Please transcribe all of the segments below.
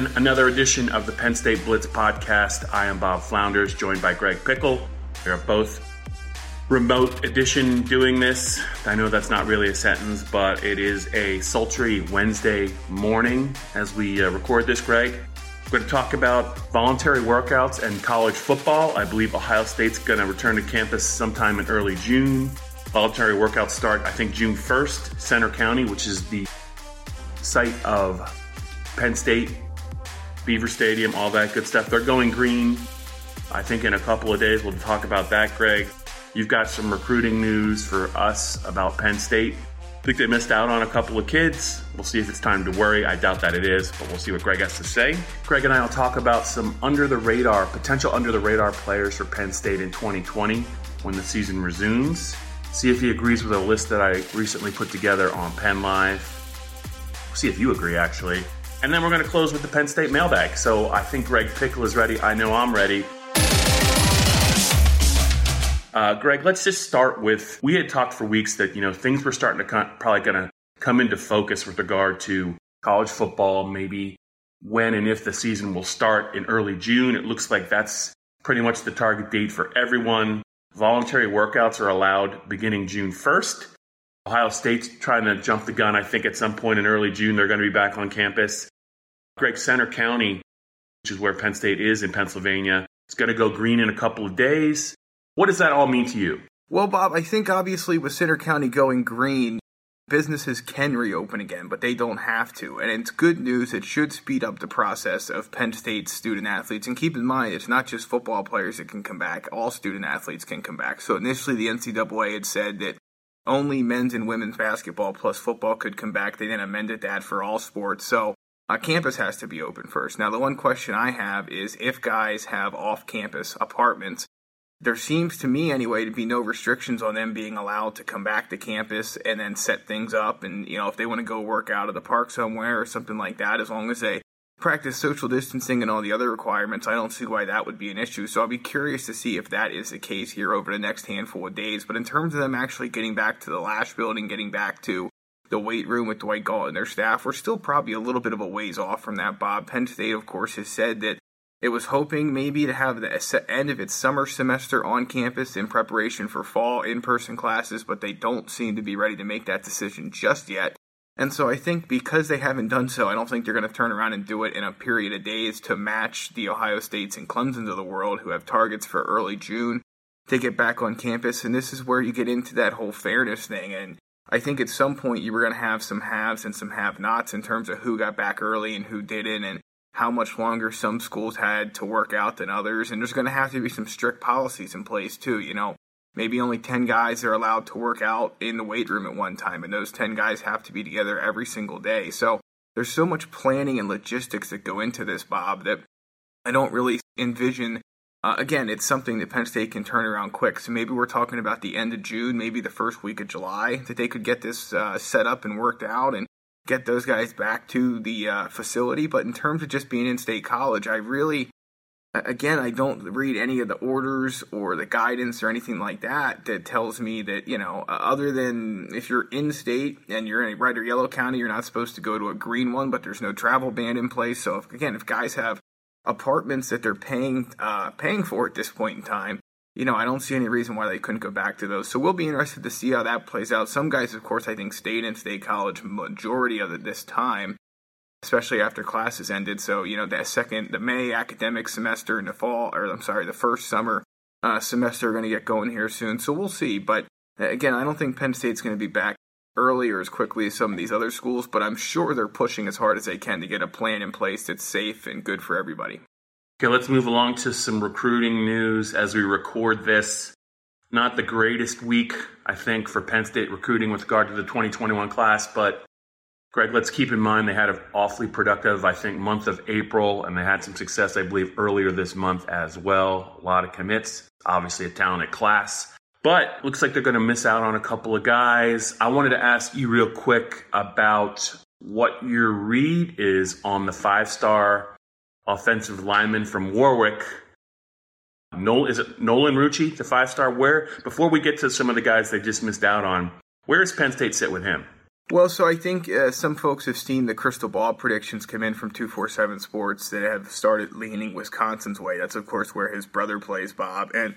And another edition of the Penn State Blitz podcast. I am Bob Flounders, joined by Greg Pickle. We are both remote edition doing this. I know that's not really a sentence, but it is a sultry Wednesday morning as we uh, record this, Greg. We're going to talk about voluntary workouts and college football. I believe Ohio State's going to return to campus sometime in early June. Voluntary workouts start, I think, June 1st. Centre County, which is the site of Penn State, Beaver Stadium, all that good stuff. They're going green. I think in a couple of days we'll talk about that, Greg. You've got some recruiting news for us about Penn State. I think they missed out on a couple of kids. We'll see if it's time to worry. I doubt that it is, but we'll see what Greg has to say. Greg and I will talk about some under the radar, potential under the radar players for Penn State in 2020 when the season resumes. See if he agrees with a list that I recently put together on Penn Live. See if you agree, actually. And then we're going to close with the Penn State mailbag. So I think Greg Pickle is ready. I know I'm ready. Uh, Greg, let's just start with we had talked for weeks that you know things were starting to probably going to come into focus with regard to college football, maybe when and if the season will start in early June. It looks like that's pretty much the target date for everyone. Voluntary workouts are allowed beginning June 1st. Ohio State's trying to jump the gun. I think at some point in early June they're going to be back on campus. Greg Centre County, which is where Penn State is in Pennsylvania, It's going to go green in a couple of days. What does that all mean to you? Well, Bob, I think obviously with Centre County going green, businesses can reopen again, but they don't have to. And it's good news. It should speed up the process of Penn State student athletes. And keep in mind, it's not just football players that can come back, all student athletes can come back. So initially, the NCAA had said that only men's and women's basketball plus football could come back. They then amended that for all sports. So a campus has to be open first. Now, the one question I have is if guys have off campus apartments, there seems to me anyway to be no restrictions on them being allowed to come back to campus and then set things up. And you know if they want to go work out at the park somewhere or something like that as long as they practice social distancing and all the other requirements i don't see why that would be an issue. So i'll be curious to see if that is the case here over the next handful of days. But in terms of them actually getting back to the Lasch building getting back to the weight room with Dwight Galt and their staff, we're still probably a little bit of a ways off from that, Bob. Penn State, of course, has said that it was hoping maybe to have the end of its summer semester on campus in preparation for fall in person classes, but they don't seem to be ready to make that decision just yet. And so I think because they haven't done so, I don't think they're going to turn around and do it in a period of days to match the Ohio States and Clemsons of the world who have targets for early June to get back on campus. And this is where you get into that whole fairness thing. And I think at some point you were going to have some haves and some have nots in terms of who got back early and who didn't. And how much longer some schools had to work out than others. And there's going to have to be some strict policies in place, too. You know, maybe only 10 guys are allowed to work out in the weight room at one time, and those 10 guys have to be together every single day. So there's so much planning and logistics that go into this, Bob, that I don't really envision. Uh, again, it's something that Penn State can turn around quick. So maybe we're talking about the end of June, maybe the first week of July, that they could get this uh, set up and worked out. And get those guys back to the uh, facility. But in terms of just being in state college, I really, again, I don't read any of the orders or the guidance or anything like that that tells me that, you know, other than if you're in state and you're in a red or yellow county, you're not supposed to go to a green one, but there's no travel ban in place. So, if, again, if guys have apartments that they're paying uh, paying for at this point in time, you know, I don't see any reason why they couldn't go back to those. So we'll be interested to see how that plays out. Some guys, of course, I think stayed in state college majority of it this time, especially after classes ended. So you know, that second, the May academic semester and the fall, or I'm sorry, the first summer uh, semester are going to get going here soon. So we'll see. But uh, again, I don't think Penn State's going to be back early or as quickly as some of these other schools, but I'm sure they're pushing as hard as they can to get a plan in place that's safe and good for everybody. Okay, let's move along to some recruiting news as we record this. Not the greatest week, I think, for Penn State recruiting with regard to the 2021 class, but Greg, let's keep in mind they had an awfully productive, I think, month of April, and they had some success, I believe, earlier this month as well. A lot of commits, obviously a talented class. But looks like they're going to miss out on a couple of guys. I wanted to ask you real quick about what your read is on the five star offensive lineman from Warwick. Nolan, is it Nolan Rucci, the five star? Where, before we get to some of the guys they just missed out on, where does Penn State sit with him? Well, so I think uh, some folks have seen the crystal ball predictions come in from 247 Sports that have started leaning Wisconsin's way. That's, of course, where his brother plays, Bob. And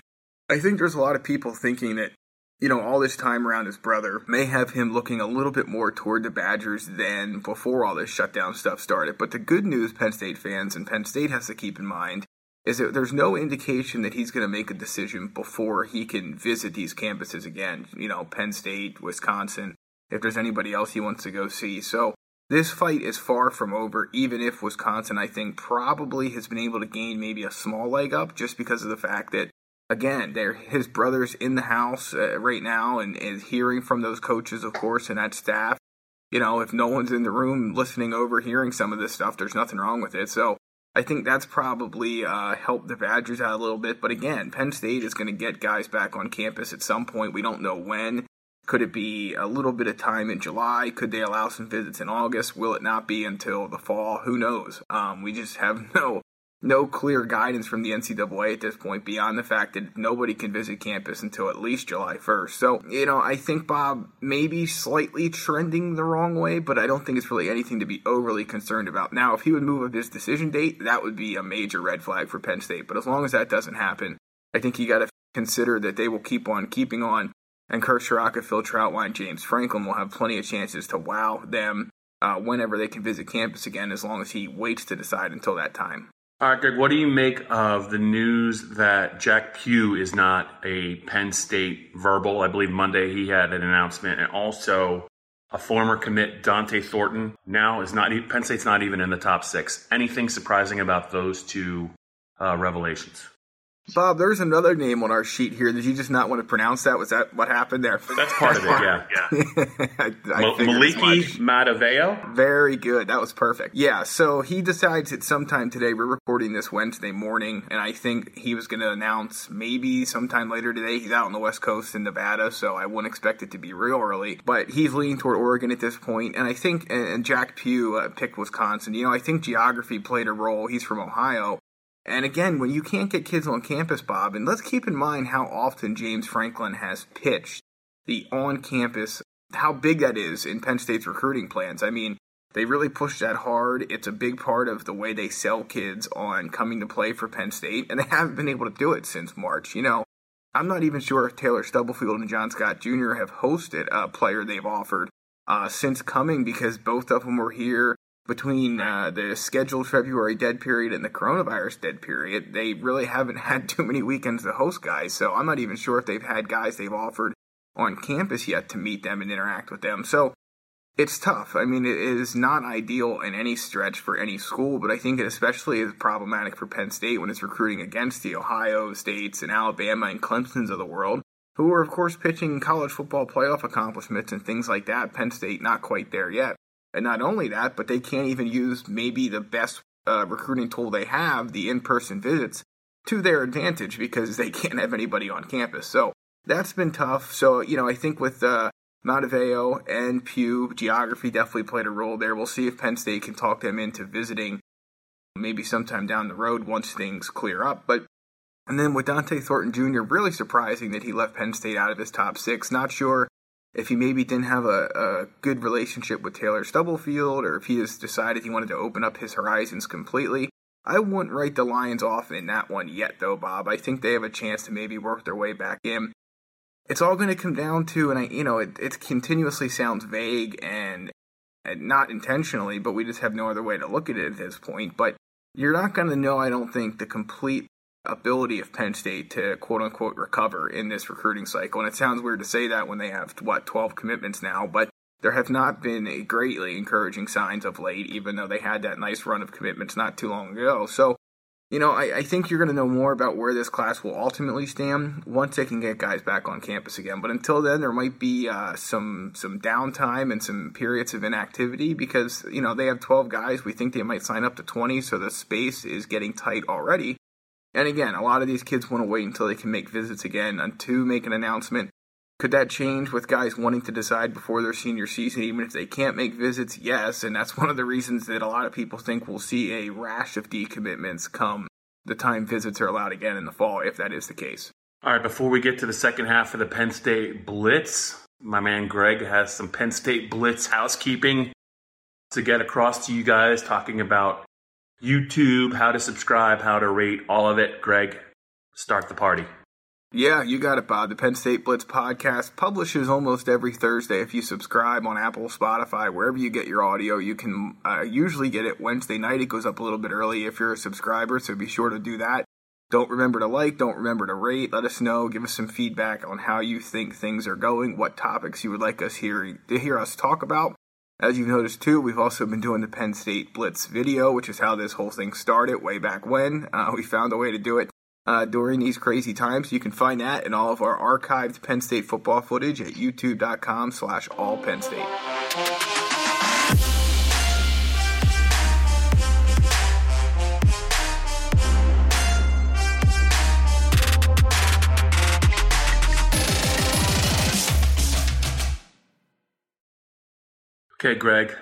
I think there's a lot of people thinking that, you know, all this time around his brother may have him looking a little bit more toward the Badgers than before all this shutdown stuff started. But the good news, Penn State fans, and Penn State has to keep in mind, is that there's no indication that he's going to make a decision before he can visit these campuses again. You know, Penn State, Wisconsin, if there's anybody else he wants to go see. So this fight is far from over, even if Wisconsin, I think, probably has been able to gain maybe a small leg up just because of the fact that again, they're his brother's in the house uh, right now and is hearing from those coaches, of course, and that staff. You know, if no one's in the room listening over, hearing some of this stuff, there's nothing wrong with it. So I think that's probably uh, helped the Badgers out a little bit. But again, Penn State is going to get guys back on campus at some point. We don't know when. Could it be a little bit of time in July? Could they allow some visits in August? Will it not be until the fall? Who knows? Um, we just have no no clear guidance from the NCAA at this point beyond the fact that nobody can visit campus until at least July 1st. So, you know, I think Bob may be slightly trending the wrong way, but I don't think it's really anything to be overly concerned about. Now, if he would move up his decision date, that would be a major red flag for Penn State. But as long as that doesn't happen, I think you got to consider that they will keep on keeping on. And Kirk Ciarrocca, Phil Trautwein, James Franklin will have plenty of chances to wow them uh, whenever they can visit campus again, as long as he waits to decide until that time. All right, Greg, what do you make of the news that Jack Pugh is not a Penn State verbal? I believe Monday he had an announcement, and also a former commit, Dante Thornton, now is not Penn State's not even in the top six. Anything surprising about those two uh, revelations? Bob, there's another name on our sheet here. Did you just not want to pronounce that? Was that what happened there? That's part of it, yeah. yeah. I, I Moliki Matavao? Very good. That was perfect. Yeah, so he decides that sometime today, we're recording this Wednesday morning, and I think he was going to announce maybe sometime later today. He's out on the West Coast in Nevada, so I wouldn't expect it to be real early. But he's leaning toward Oregon at this point, and I think, and Jack Pugh uh, picked Wisconsin. You know, I think geography played a role. He's from Ohio. And again, when you can't get kids on campus, Bob, and let's keep in mind how often James Franklin has pitched the on campus, how big that is in Penn State's recruiting plans. I mean, they really push that hard. It's a big part of the way they sell kids on coming to play for Penn State, and they haven't been able to do it since March. You know, I'm not even sure if Taylor Stubblefield and John Scott Jr. have hosted a player they've offered uh, since coming because both of them were here between uh, the scheduled February dead period and the coronavirus dead period, they really haven't had too many weekends to host guys. So I'm not even sure if they've had guys they've offered on campus yet to meet them and interact with them. So it's tough. I mean, it is not ideal in any stretch for any school, but I think it especially is problematic for Penn State when it's recruiting against the Ohio States and Alabama and Clemson's of the world, who are, of course, pitching college football playoff accomplishments and things like that. Penn State not quite there yet. And not only that, but they can't even use maybe the best uh, recruiting tool they have, the in person visits, to their advantage because they can't have anybody on campus. So that's been tough. So, you know, I think with uh, Matavao and Pugh, geography definitely played a role there. We'll see if Penn State can talk them into visiting maybe sometime down the road once things clear up. But and then with Dante Thornton Jr., really surprising that he left Penn State out of his top six. Not sure if he maybe didn't have a, a good relationship with Taylor Stubblefield, or if he just decided he wanted to open up his horizons completely. I wouldn't write the Lions off in that one yet, though, Bob. I think they have a chance to maybe work their way back in. It's all going to come down to, and I, you know, it, it continuously sounds vague and, and not intentionally, but we just have no other way to look at it at this point. But you're not going to know, I don't think, the complete ability of Penn State to quote unquote recover in this recruiting cycle. And it sounds weird to say that when they have, what, 12 commitments now, but there have not been greatly encouraging signs of late, even though they had that nice run of commitments not too long ago. So, you know, I, I think you're going to know more about where this class will ultimately stand once they can get guys back on campus again. But until then, there might be uh, some some downtime and some periods of inactivity because you know they have 12 guys. We think they might sign up to 20, so the space is getting tight already. And again, a lot of these kids want to wait until they can make visits again to make an announcement. Could that change with guys wanting to decide before their senior season, even if they can't make visits? Yes, and that's one of the reasons that a lot of people think we'll see a rash of decommitments come the time visits are allowed again in the fall, if that is the case. All right, before we get to the second half of the Penn State Blitz, my man Greg has some Penn State Blitz housekeeping to get across to you guys, talking about YouTube, how to subscribe, how to rate, all of it. Greg, start the party. Yeah, you got it, Bob. The Penn State Blitz podcast publishes almost every Thursday. If you subscribe on Apple, Spotify, wherever you get your audio, you can uh, usually get it Wednesday night. It goes up a little bit early if you're a subscriber, so be sure to do that. Don't remember to like, don't remember to rate. Let us know, give us some feedback on how you think things are going, what topics you would like us here to hear us talk about. As you've noticed too, we've also been doing the Penn State Blitz video, which is how this whole thing started way back when. Uh, we found a way to do it uh, during these crazy times. You can find that and all of our archived Penn State football footage at youtube.com slash all Penn State. Okay, Greg,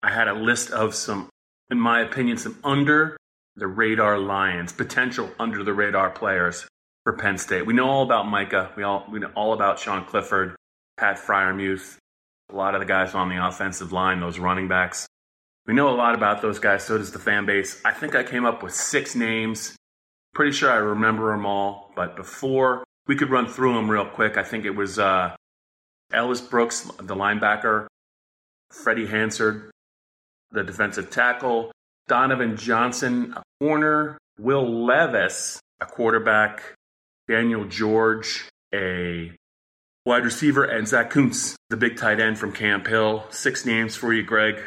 I had a list of some, in my opinion, some under the radar Lions, potential under the radar players for Penn State. We know all about Micah. We all we know all about Sean Clifford, Pat Freiermuth, a lot of the guys on the offensive line, those running backs. We know a lot about those guys. So does the fan base. I think I came up with six names. Pretty sure I remember them all. But before we could run through them real quick, I think it was uh, Ellis Brooks, the linebacker, Freddie Hansard, the defensive tackle, Donovan Johnson, a corner, Will Levis, a quarterback, Daniel George, a wide receiver, and Zach Kuntz, the big tight end from Camp Hill. Six names for you, Greg.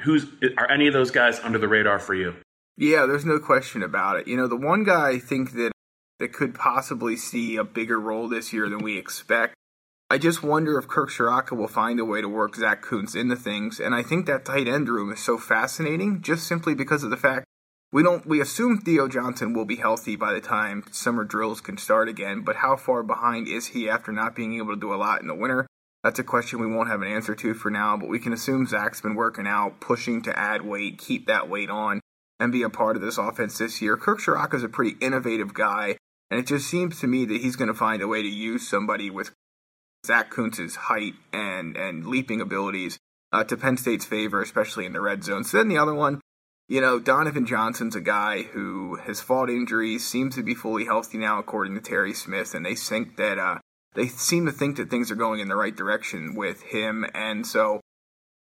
Who's are any of those guys under the radar for you? Yeah, there's no question about it. You know, the one guy I think that that could possibly see a bigger role this year than we expect I just wonder if Kirk Ciarrocca will find a way to work Zach Kuntz into things, and I think that tight end room is so fascinating just simply because of the fact we don't we assume Theo Johnson will be healthy by the time summer drills can start again, but how far behind is he after not being able to do a lot in the winter? That's a question we won't have an answer to for now, but we can assume Zach's been working out, pushing to add weight, keep that weight on, and be a part of this offense this year. Kirk Ciarrocca is a pretty innovative guy, and it just seems to me that he's going to find a way to use somebody with Zach Kuntz's height and and leaping abilities uh, to Penn State's favor, especially in the red zone. So then the other one, you know, Donovan Johnson's a guy who has fought injuries, seems to be fully healthy now, according to Terry Smith, and they think that uh, they seem to think that things are going in the right direction with him, and so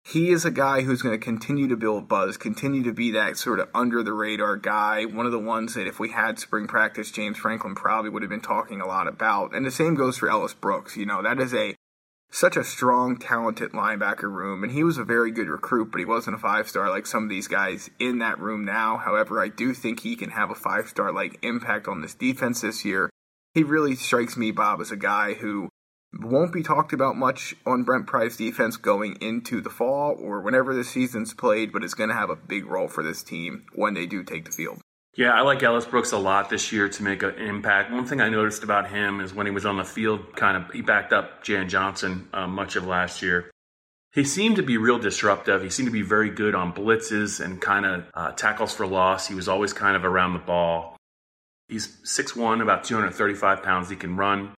he is a guy who's going to continue to build buzz, continue to be that sort of under the radar guy. One of the ones that if we had spring practice, James Franklin probably would have been talking a lot about. And the same goes for Ellis Brooks. You know, that is a such a strong, talented linebacker room, and he was a very good recruit, but he wasn't a five star like some of these guys in that room now. However, I do think he can have a five star like impact on this defense this year. He really strikes me, Bob, as a guy who won't be talked about much on Brent Pry's defense going into the fall or whenever the season's played, but it's going to have a big role for this team when they do take the field. Yeah, I like Ellis Brooks a lot this year to make an impact. One thing I noticed about him is when he was on the field, kind of he backed up Jan Johnson uh, much of last year. He seemed to be real disruptive. He seemed to be very good on blitzes and kind of uh, tackles for loss. He was always kind of around the ball. He's 6'1, about 235 pounds. He can run.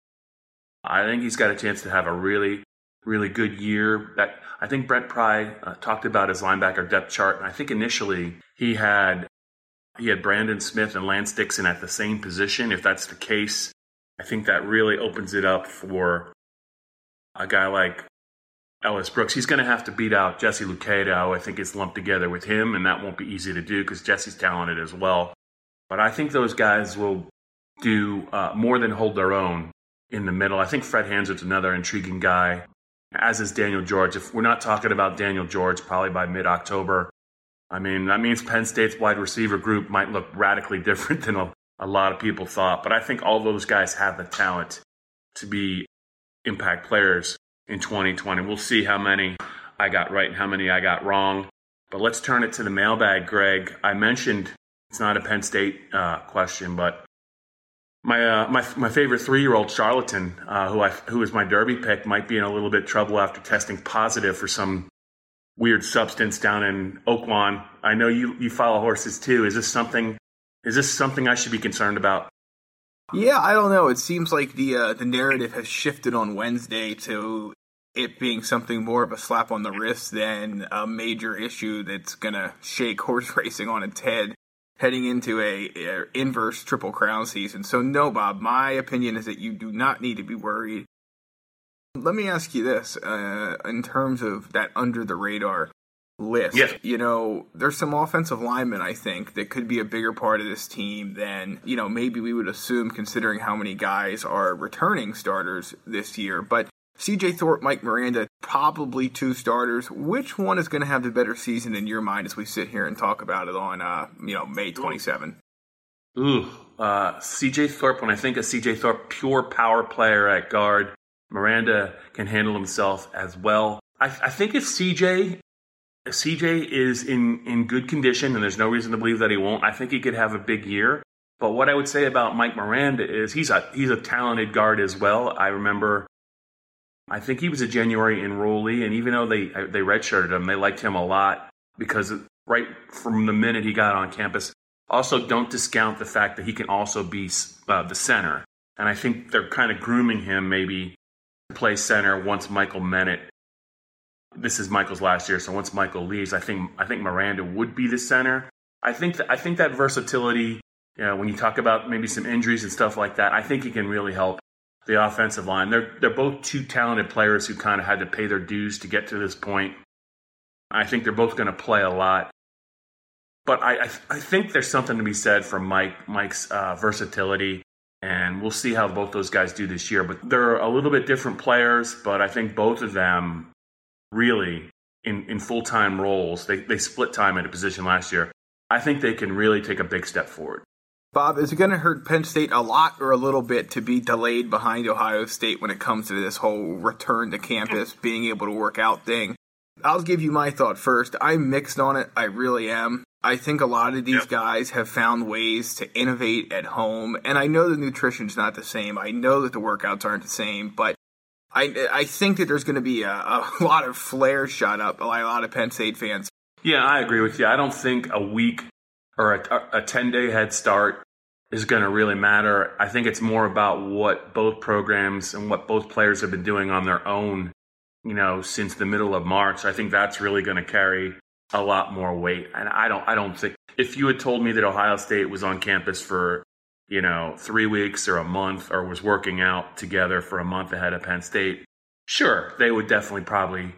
I think he's got a chance to have a really, really good year. That I think Brent Pry uh, talked about his linebacker depth chart, and I think initially he had he had Brandon Smith and Lance Dixon at the same position. If that's the case, I think that really opens it up for a guy like Ellis Brooks. He's going to have to beat out Jesse Luketa. I think it's lumped together with him, and that won't be easy to do because Jesse's talented as well. But I think those guys will do uh, more than hold their own in the middle. I think Fred Hansard's another intriguing guy, as is Daniel George. If we're not talking about Daniel George, probably by mid October, I mean, that means Penn State's wide receiver group might look radically different than a, a lot of people thought. But I think all those guys have the talent to be impact players in 2020. We'll see how many I got right and how many I got wrong. But let's turn it to the mailbag, Greg. I mentioned it's not a Penn State uh, question, but my uh, my my favorite three year old charlatan, uh, who I who is my Derby pick, might be in a little bit trouble after testing positive for some weird substance down in Oaklawn. I know you you follow horses too. Is this something? Is this something I should be concerned about? Yeah, I don't know. It seems like the uh, the narrative has shifted on Wednesday to it being something more of a slap on the wrist than a major issue that's gonna shake horse racing on its head heading into a, a, inverse triple crown season. So no, Bob. My opinion is that you do not need to be worried. Let me ask you this: uh, in terms of that under the radar list, yes. you know, there's some offensive linemen I think that could be a bigger part of this team than you know maybe we would assume, considering how many guys are returning starters this year. But CJ Thorpe, Mike Miranda, probably two starters. Which one is going to have the better season in your mind as we sit here and talk about it on, uh, you know, May 27? Ooh, uh, CJ Thorpe. When I think of CJ Thorpe, pure power player at guard, Miranda can handle himself as well. I, I think if CJ if CJ is in, in good condition, and there's no reason to believe that he won't, I think he could have a big year. But what I would say about Mike Miranda is he's a he's a talented guard as well. I remember I think he was a January enrollee, and even though they they redshirted him, they liked him a lot because right from the minute he got on campus. Also, don't discount the fact that he can also be uh, the center, and I think they're kind of grooming him maybe to play center once Michael Menet. This is Michael's last year, so once Michael leaves, I think I think Miranda would be the center. I think that I think that versatility, you know, when you talk about maybe some injuries and stuff like that, I think he can really help the offensive line. They're they're both two talented players who kind of had to pay their dues to get to this point. I think they're both going to play a lot, but I, I, I think there's something to be said for Mike Mike's uh, versatility, and we'll see how both those guys do this year. But they're a little bit different players, but I think both of them really in in full time roles. They they split time at a position last year. I think they can really take a big step forward. Bob, is it going to hurt Penn State a lot or a little bit to be delayed behind Ohio State when it comes to this whole return to campus, being able to work out thing? I'll give you my thought first. I'm mixed on it. I really am. I think a lot of these guys have found ways to innovate at home, and I know the nutrition's not the same. I know that the workouts aren't the same, but I I think that there's going to be a, a lot of flares shot up by a lot of Penn State fans. Yeah, I agree with you. I don't think a week or a, a 10 day head start is going to really matter. I think it's more about what both programs and what both players have been doing on their own, you know, since the middle of March. I think that's really going to carry a lot more weight. And I don't, I don't think if you had told me that Ohio State was on campus for, you know, three weeks or a month or was working out together for a month ahead of Penn State, sure, they would definitely probably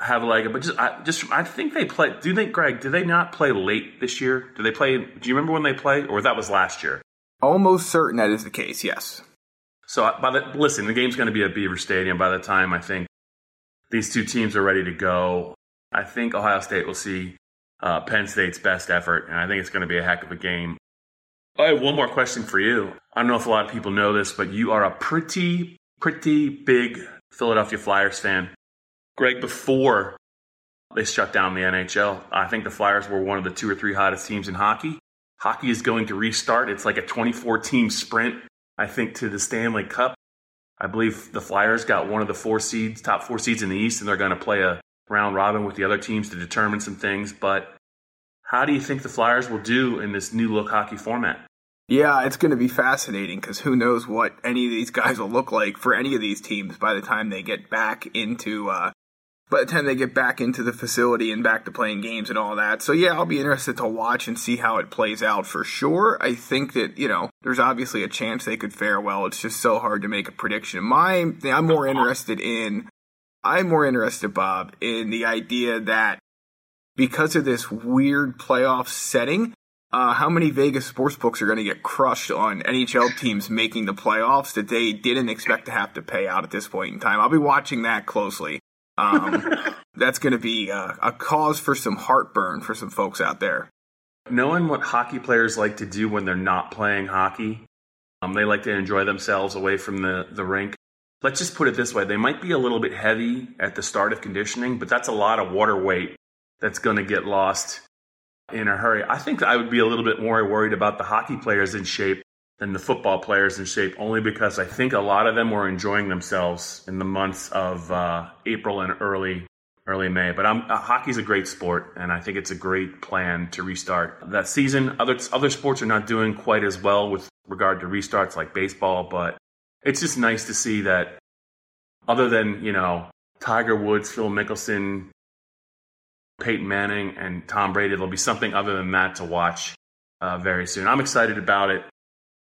have a leg. But just, I, just, I think they play. Do you think Greg? Do they not play late this year? Do they play? Do you remember when they play, or that was last year? Almost certain that is the case. Yes. So, by the listen, the game's going to be at Beaver Stadium by the time I think these two teams are ready to go. I think Ohio State will see uh, Penn State's best effort, and I think it's going to be a heck of a game. I have one more question for you. I don't know if a lot of people know this, but you are a pretty, pretty big Philadelphia Flyers fan. Greg, before they shut down the NHL, I think the Flyers were one of the two or three hottest teams in hockey. Hockey is going to restart. It's like a 24 team sprint, I think, to the Stanley Cup. I believe the Flyers got one of the four seeds, top four seeds in the East, and they're going to play a round robin with the other teams to determine some things. But how do you think the Flyers will do in this new look hockey format? Yeah, it's going to be fascinating because who knows what any of these guys will look like for any of these teams by the time they get back into uh, by the time they get back into the facility and back to playing games and all that. So yeah, I'll be interested to watch and see how it plays out for sure. I think that, you know, there's obviously a chance they could fare well. It's just so hard to make a prediction. My I'm more interested in I'm more interested, Bob, in the idea that because of this weird playoff setting, uh, how many Vegas sports books are going to get crushed on NHL teams making the playoffs that they didn't expect to have to pay out at this point in time? I'll be watching that closely Um, that's going to be uh, a cause for some heartburn for some folks out there. Knowing what hockey players like to do when they're not playing hockey, um, they like to enjoy themselves away from the, the rink. Let's just put it this way they might be a little bit heavy at the start of conditioning, but that's a lot of water weight that's going to get lost in a hurry. I think I would be a little bit more worried about the hockey players in shape than the football players in shape, only because I think a lot of them were enjoying themselves in the months of uh, April and early early May. But uh, hockey's a great sport, and I think it's a great plan to restart that season. Other other sports are not doing quite as well with regard to restarts like baseball, but it's just nice to see that. Other than you know Tiger Woods, Phil Mickelson, Peyton Manning, and Tom Brady, there'll be something other than that to watch uh, very soon. I'm excited about it.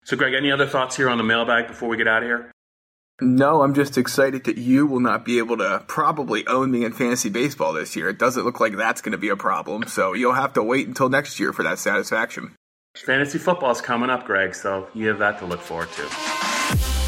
So, Greg, any other thoughts here on the mailbag before we get out of here? No, I'm just excited that you will not be able to probably own me in fantasy baseball this year. It doesn't look like that's going to be a problem, so you'll have to wait until next year for that satisfaction. Fantasy football is coming up, Greg, so you have that to look forward to.